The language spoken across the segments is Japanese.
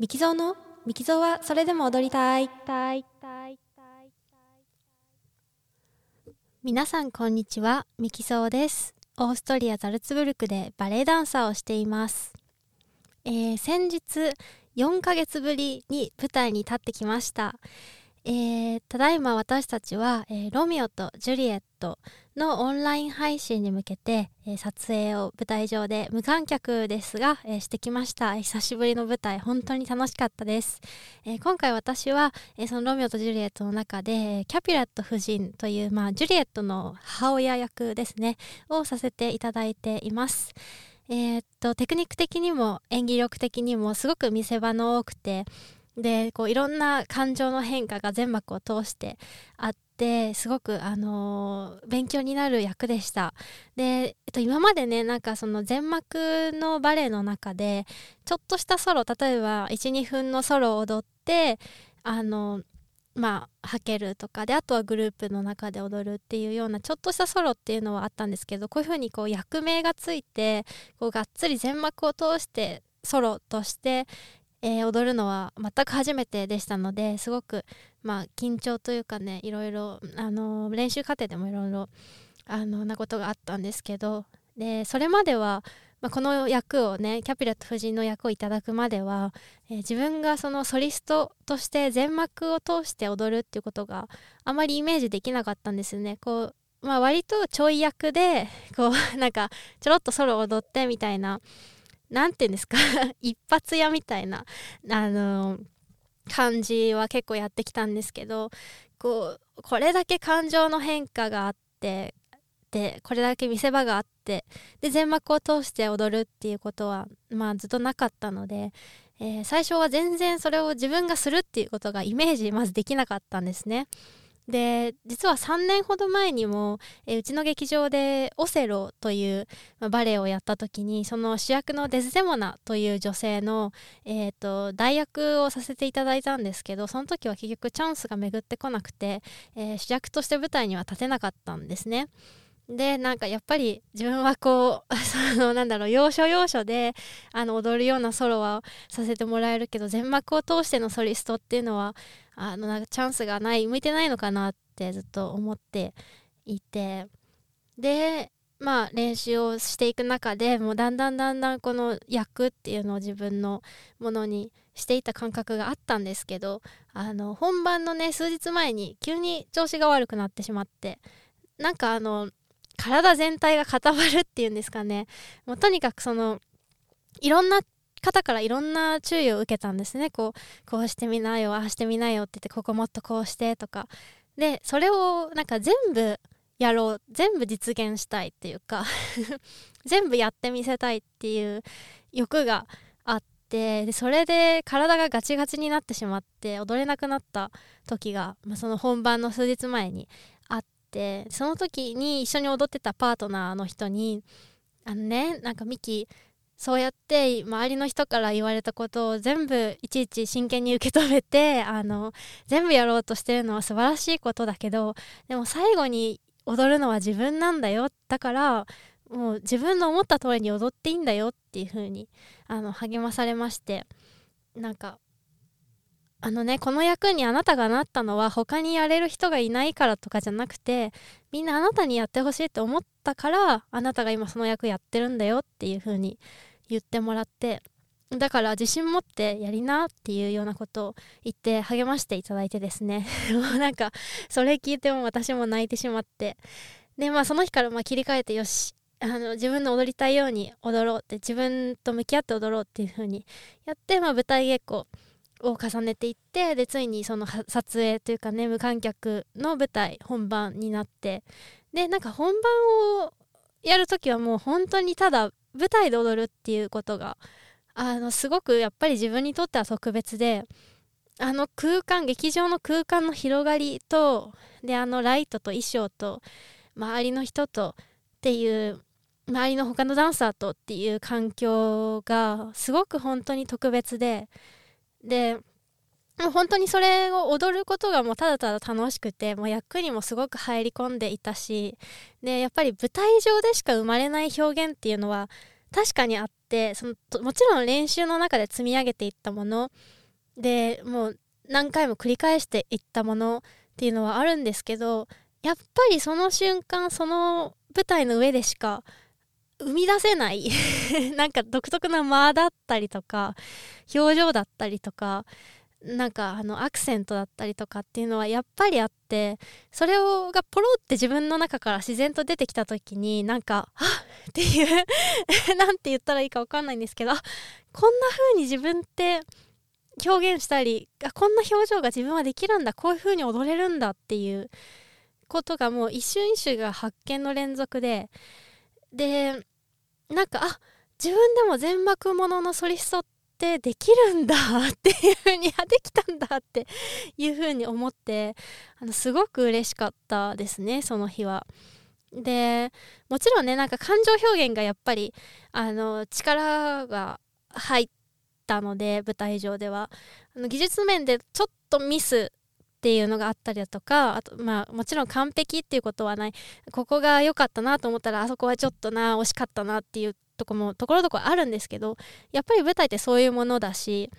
ミキゾーのミキゾーはそれでも踊りたい。皆さんこんにちはミキゾーです。オーストリアザルツブルクでバレエダンサーをしています、えー、先日4ヶ月ぶりに舞台に立ってきました。えー、ただいま私たちは、えー、ロミオとジュリエットのオンライン配信に向けて、えー、撮影を舞台上で無観客ですが、えしてきました。久しぶりの舞台本当に楽しかったです、え今回私は、えそのロミオとジュリエットの中でキャピュラット夫人という、まあ、ジュリエットの母親役ですねをさせていただいています。え、っとテクニック的にも演技力的にもすごく見せ場の多くてでこういろんな感情の変化が全幕を通してあってすごく、あのー、勉強になる役でした。で、えっと、今までねなんかその全幕のバレエの中でちょっとしたソロ例えば12分のソロを踊ってあのまあ、はけるとかであとはグループの中で踊るっていうようなちょっとしたソロっていうのはあったんですけどこういうふうにこう役名がついてこうがっつり全幕を通してソロとしてえー、踊るのは全く初めてでしたのですごく、まあ、緊張というかねいろいろ、あのー、練習過程でもいろいろあのなことがあったんですけどでそれまでは、まあ、この役をねキャピラット夫人の役をいただくまでは、えー、自分がそのソリストとして全幕を通して踊るっていうことがあまりイメージできなかったんですよね。こうまあ、割とちょい役でこうなんかちょろっとソロ踊ってみたいな何て言うんですか？一発屋みたいなあの感じは結構やってきたんですけどこうこれだけ感情の変化があってでこれだけ見せ場があってで全幕を通して踊るっていうことはまあずっとなかったので、えー、最初は全然それを自分がするっていうことがイメージまずできなかったんですね。で実は3年ほど前にも、えうちの劇場で「オセロ」という、まバレエをやった時にその主役のデズデモナという女性の、えーと、代役をさせていただいたんですけどその時は結局チャンスが巡ってこなくて、えー、主役として舞台には立てなかったんですね。でなんかやっぱり自分はこう そのなんだろう要所要所であの踊るようなソロはさせてもらえるけど全幕を通してのソリストっていうのはあのなんかチャンスがない向いてないのかなってずっと思っていて。でまあ練習をしていく中でもうだんだんだんだんこの役っていうのを自分のものにしていた感覚があったんですけどあの本番のね数日前に急に調子が悪くなってしまってなんかあの体全体が固まるっていうんですかね。もうとにかくそのいろんな方からいろんな注意を受けたんですね。こうこうしてみなよああしてみなよって言ってここもっとこうしてとか。でそれをなんか全部やろう全部実現したいっていうか 全部やってみせたいっていう欲があってでそれで体がガチガチになってしまって踊れなくなった時が、まあ、その本番の数日前にってその時に一緒に踊ってたパートナーの人に「あのねなんかミキそうやって周りの人から言われたことを全部いちいち真剣に受け止めてあの全部やろうとしてるのは素晴らしいことだけどでも最後に踊るのは自分なんだよ。だからもう自分の思った通りに踊っていいんだよっていう風にあに励まされましてなんかあのねこの役にあなたがなったのは他にやれる人がいないからとかじゃなくてみんなあなたにやってほしいって思ったからあなたが今その役やってるんだよっていう風に言ってもらってだから自信持ってやりなっていうようなことを言って励ましていただいてですね。もうなんかそれ聞いても私も泣いてしまって。でまあその日からま切り替えてよしあの自分の踊りたいように踊ろうって自分と向き合って踊ろうっていう風にやって、まあ、舞台稽古を重ねていってでついにその撮影というかね無観客の舞台本番になってでなんか本番をやる時はもう本当にただ舞台で踊るっていうことがあのすごくやっぱり自分にとっては特別であの空間劇場の空間の広がりとであのライトと衣装と周りの人とっていう周りの他のダンサーとっていう環境がすごく本当に特別ででもう本当にそれを踊ることがもうただただ楽しくてもう役にもすごく入り込んでいたしでやっぱり舞台上でしか生まれない表現っていうのは確かにあってそのもちろん練習の中で積み上げていったものでもう何回も繰り返していったものっていうのはあるんですけどやっぱりその瞬間その舞台の上でしか生み出せない なんか独特な間だったりとか表情だったりとかなんかあのアクセントだったりとかっていうのはやっぱりあってそれをがポロって自分の中から自然と出てきた時になんか「あっ!」っていう なんて言ったらいいか分かんないんですけどこんな風に自分って表現したりあこんな表情が自分はできるんだこういう風に踊れるんだっていうことがもう一瞬一瞬が発見の連続ででなんかあ自分でも全幕もののソリストってできるんだっていう風にあできたんだっていう風に思ってあのすごく嬉しかったですねその日は。でもちろんねなんか感情表現がやっぱりあの力が入ったので舞台上ではあの技術面でちょっとミスっていうのがあったりだとかあとまあもちろん完璧っていうことはない。ここが良かったなと思ったらあそこはちょっとな惜しかったなっていうとこもところどころあるんですけどやっぱり舞台ってそういうものだし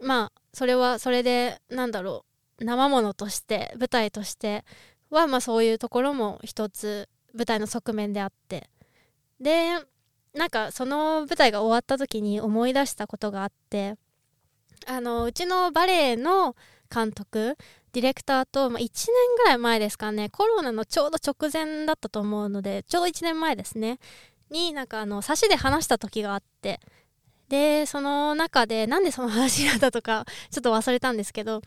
まあそれはそれでなんだろう生ものとして舞台としてはまあそういうところも一つ舞台の側面であって。でなんかその舞台が終わった時に思い出したことがあってあのうちのバレエの監督ディレクターと、まあ、1年ぐらい前ですかね。コロナのちょうど直前だったと思うのでちょうど1年前ですね。になんかあの差しで話した時があって。でその中でなんでその話になったとか ちょっと忘れたんですけど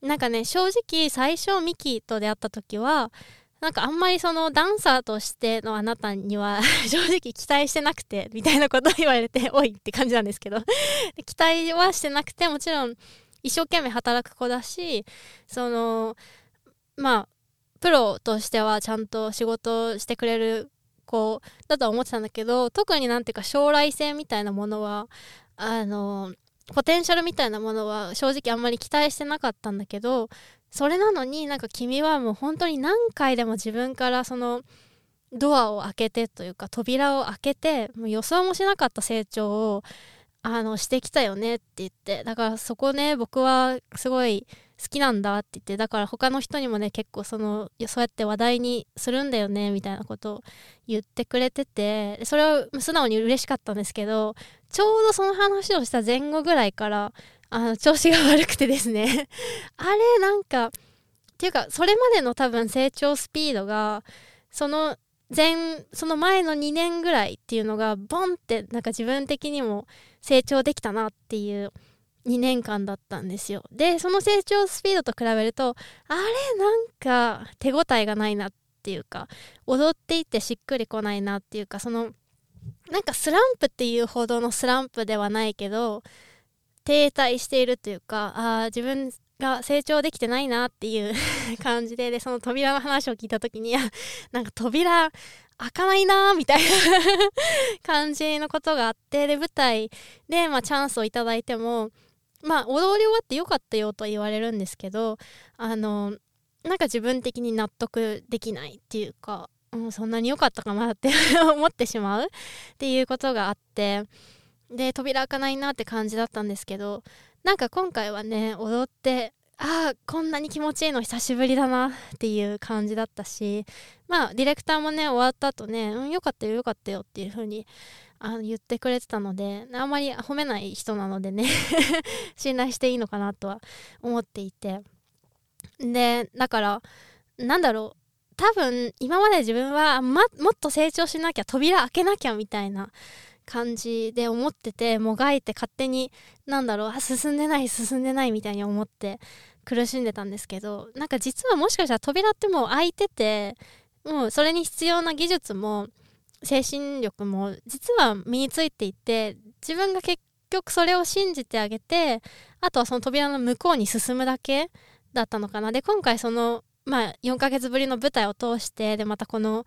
なんかね正直最初ミキと出会った時はなんかあんまりそのダンサーとしてのあなたには 正直期待してなくてみたいなことを言われておいって感じなんですけど。期待はしてなくてもちろん一生懸命働く子だしそのまあプロとしてはちゃんと仕事してくれる子だとは思ってたんだけど特になんていうか将来性みたいなものはあのポテンシャルみたいなものは正直あんまり期待してなかったんだけどそれなのになんか君はもう本当に何回でも自分からそのドアを開けてというか扉を開けてもう予想もしなかった成長をあのしてきたよねって言ってだからそこね僕はすごい好きなんだって言ってだから他の人にもね結構そのそうやって話題にするんだよねみたいなことを言ってくれててそれは素直に嬉しかったんですけどちょうどその話をした前後ぐらいからあの調子が悪くてですね あれなんかっていうかそれまでの多分成長スピードがその前その前の2年ぐらいっていうのがボンってなんか自分的にも成長できたなっていう2年間だったんですよ。でその成長スピードと比べるとあれなんか手応えがないなっていうか踊っていってしっくりこないなっていうかそのなんかスランプっていうほどのスランプではないけど停滞しているというかあ自分が成長できてないなっていう 感じででその扉の話を聞いた時になんか扉開かないなみたいな 感じのことがあってで舞台で、まあ、チャンスをいただいてもまあ踊り終わってよかったよと言われるんですけどあのなんか自分的に納得できないっていうか、うん、そんなに良かったかなって 思ってしまうっていうことがあってで扉開かないなって感じだったんですけどなんか今回はね踊ってああこんなに気持ちいいの久しぶりだなっていう感じだったしまあディレクターもね終わった後ね、うん、よかったよよかったよっていう風にあの言ってくれてたのであんまり褒めない人なのでね 信頼していいのかなとは思っていて。でだからなんだろう多分今まで自分は、ま、もっと成長しなきゃ扉開けなきゃみたいな感じで思っててもがいて勝手になんだろう進んでない進んでないみたいに思って苦しんでたんですけどなんか実はもしかしたら扉ってもう開いててもうそれに必要な技術も精神力も実は身についていて自分が結局それを信じてあげてあとはその扉の向こうに進むだけだったのかな。で今回そのまあ4ヶ月ぶりの舞台を通してでまたこの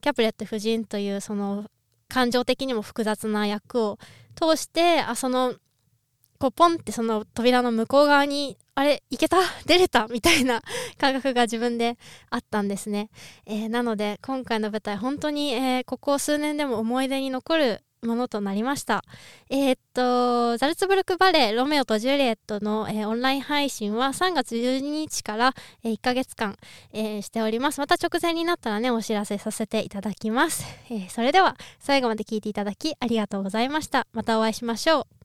キャプレット夫人というその感情的にも複雑な役を通してあそのこうポンってその扉の向こう側にあれ行けた？出れた？みたいな 感覚が自分であったんですね、えー、なので今回の舞台本当に、えー、ここ数年でも思い出に残るものとなりました。えー、っとザルツブルクバレエロメオとジュリエットの、えー、オンライン配信は3月12日から、えー、1ヶ月間、えー、しております。また直前になったらねお知らせさせていただきます、えー、それでは最後まで聞いていただきありがとうございました。またお会いしましょう。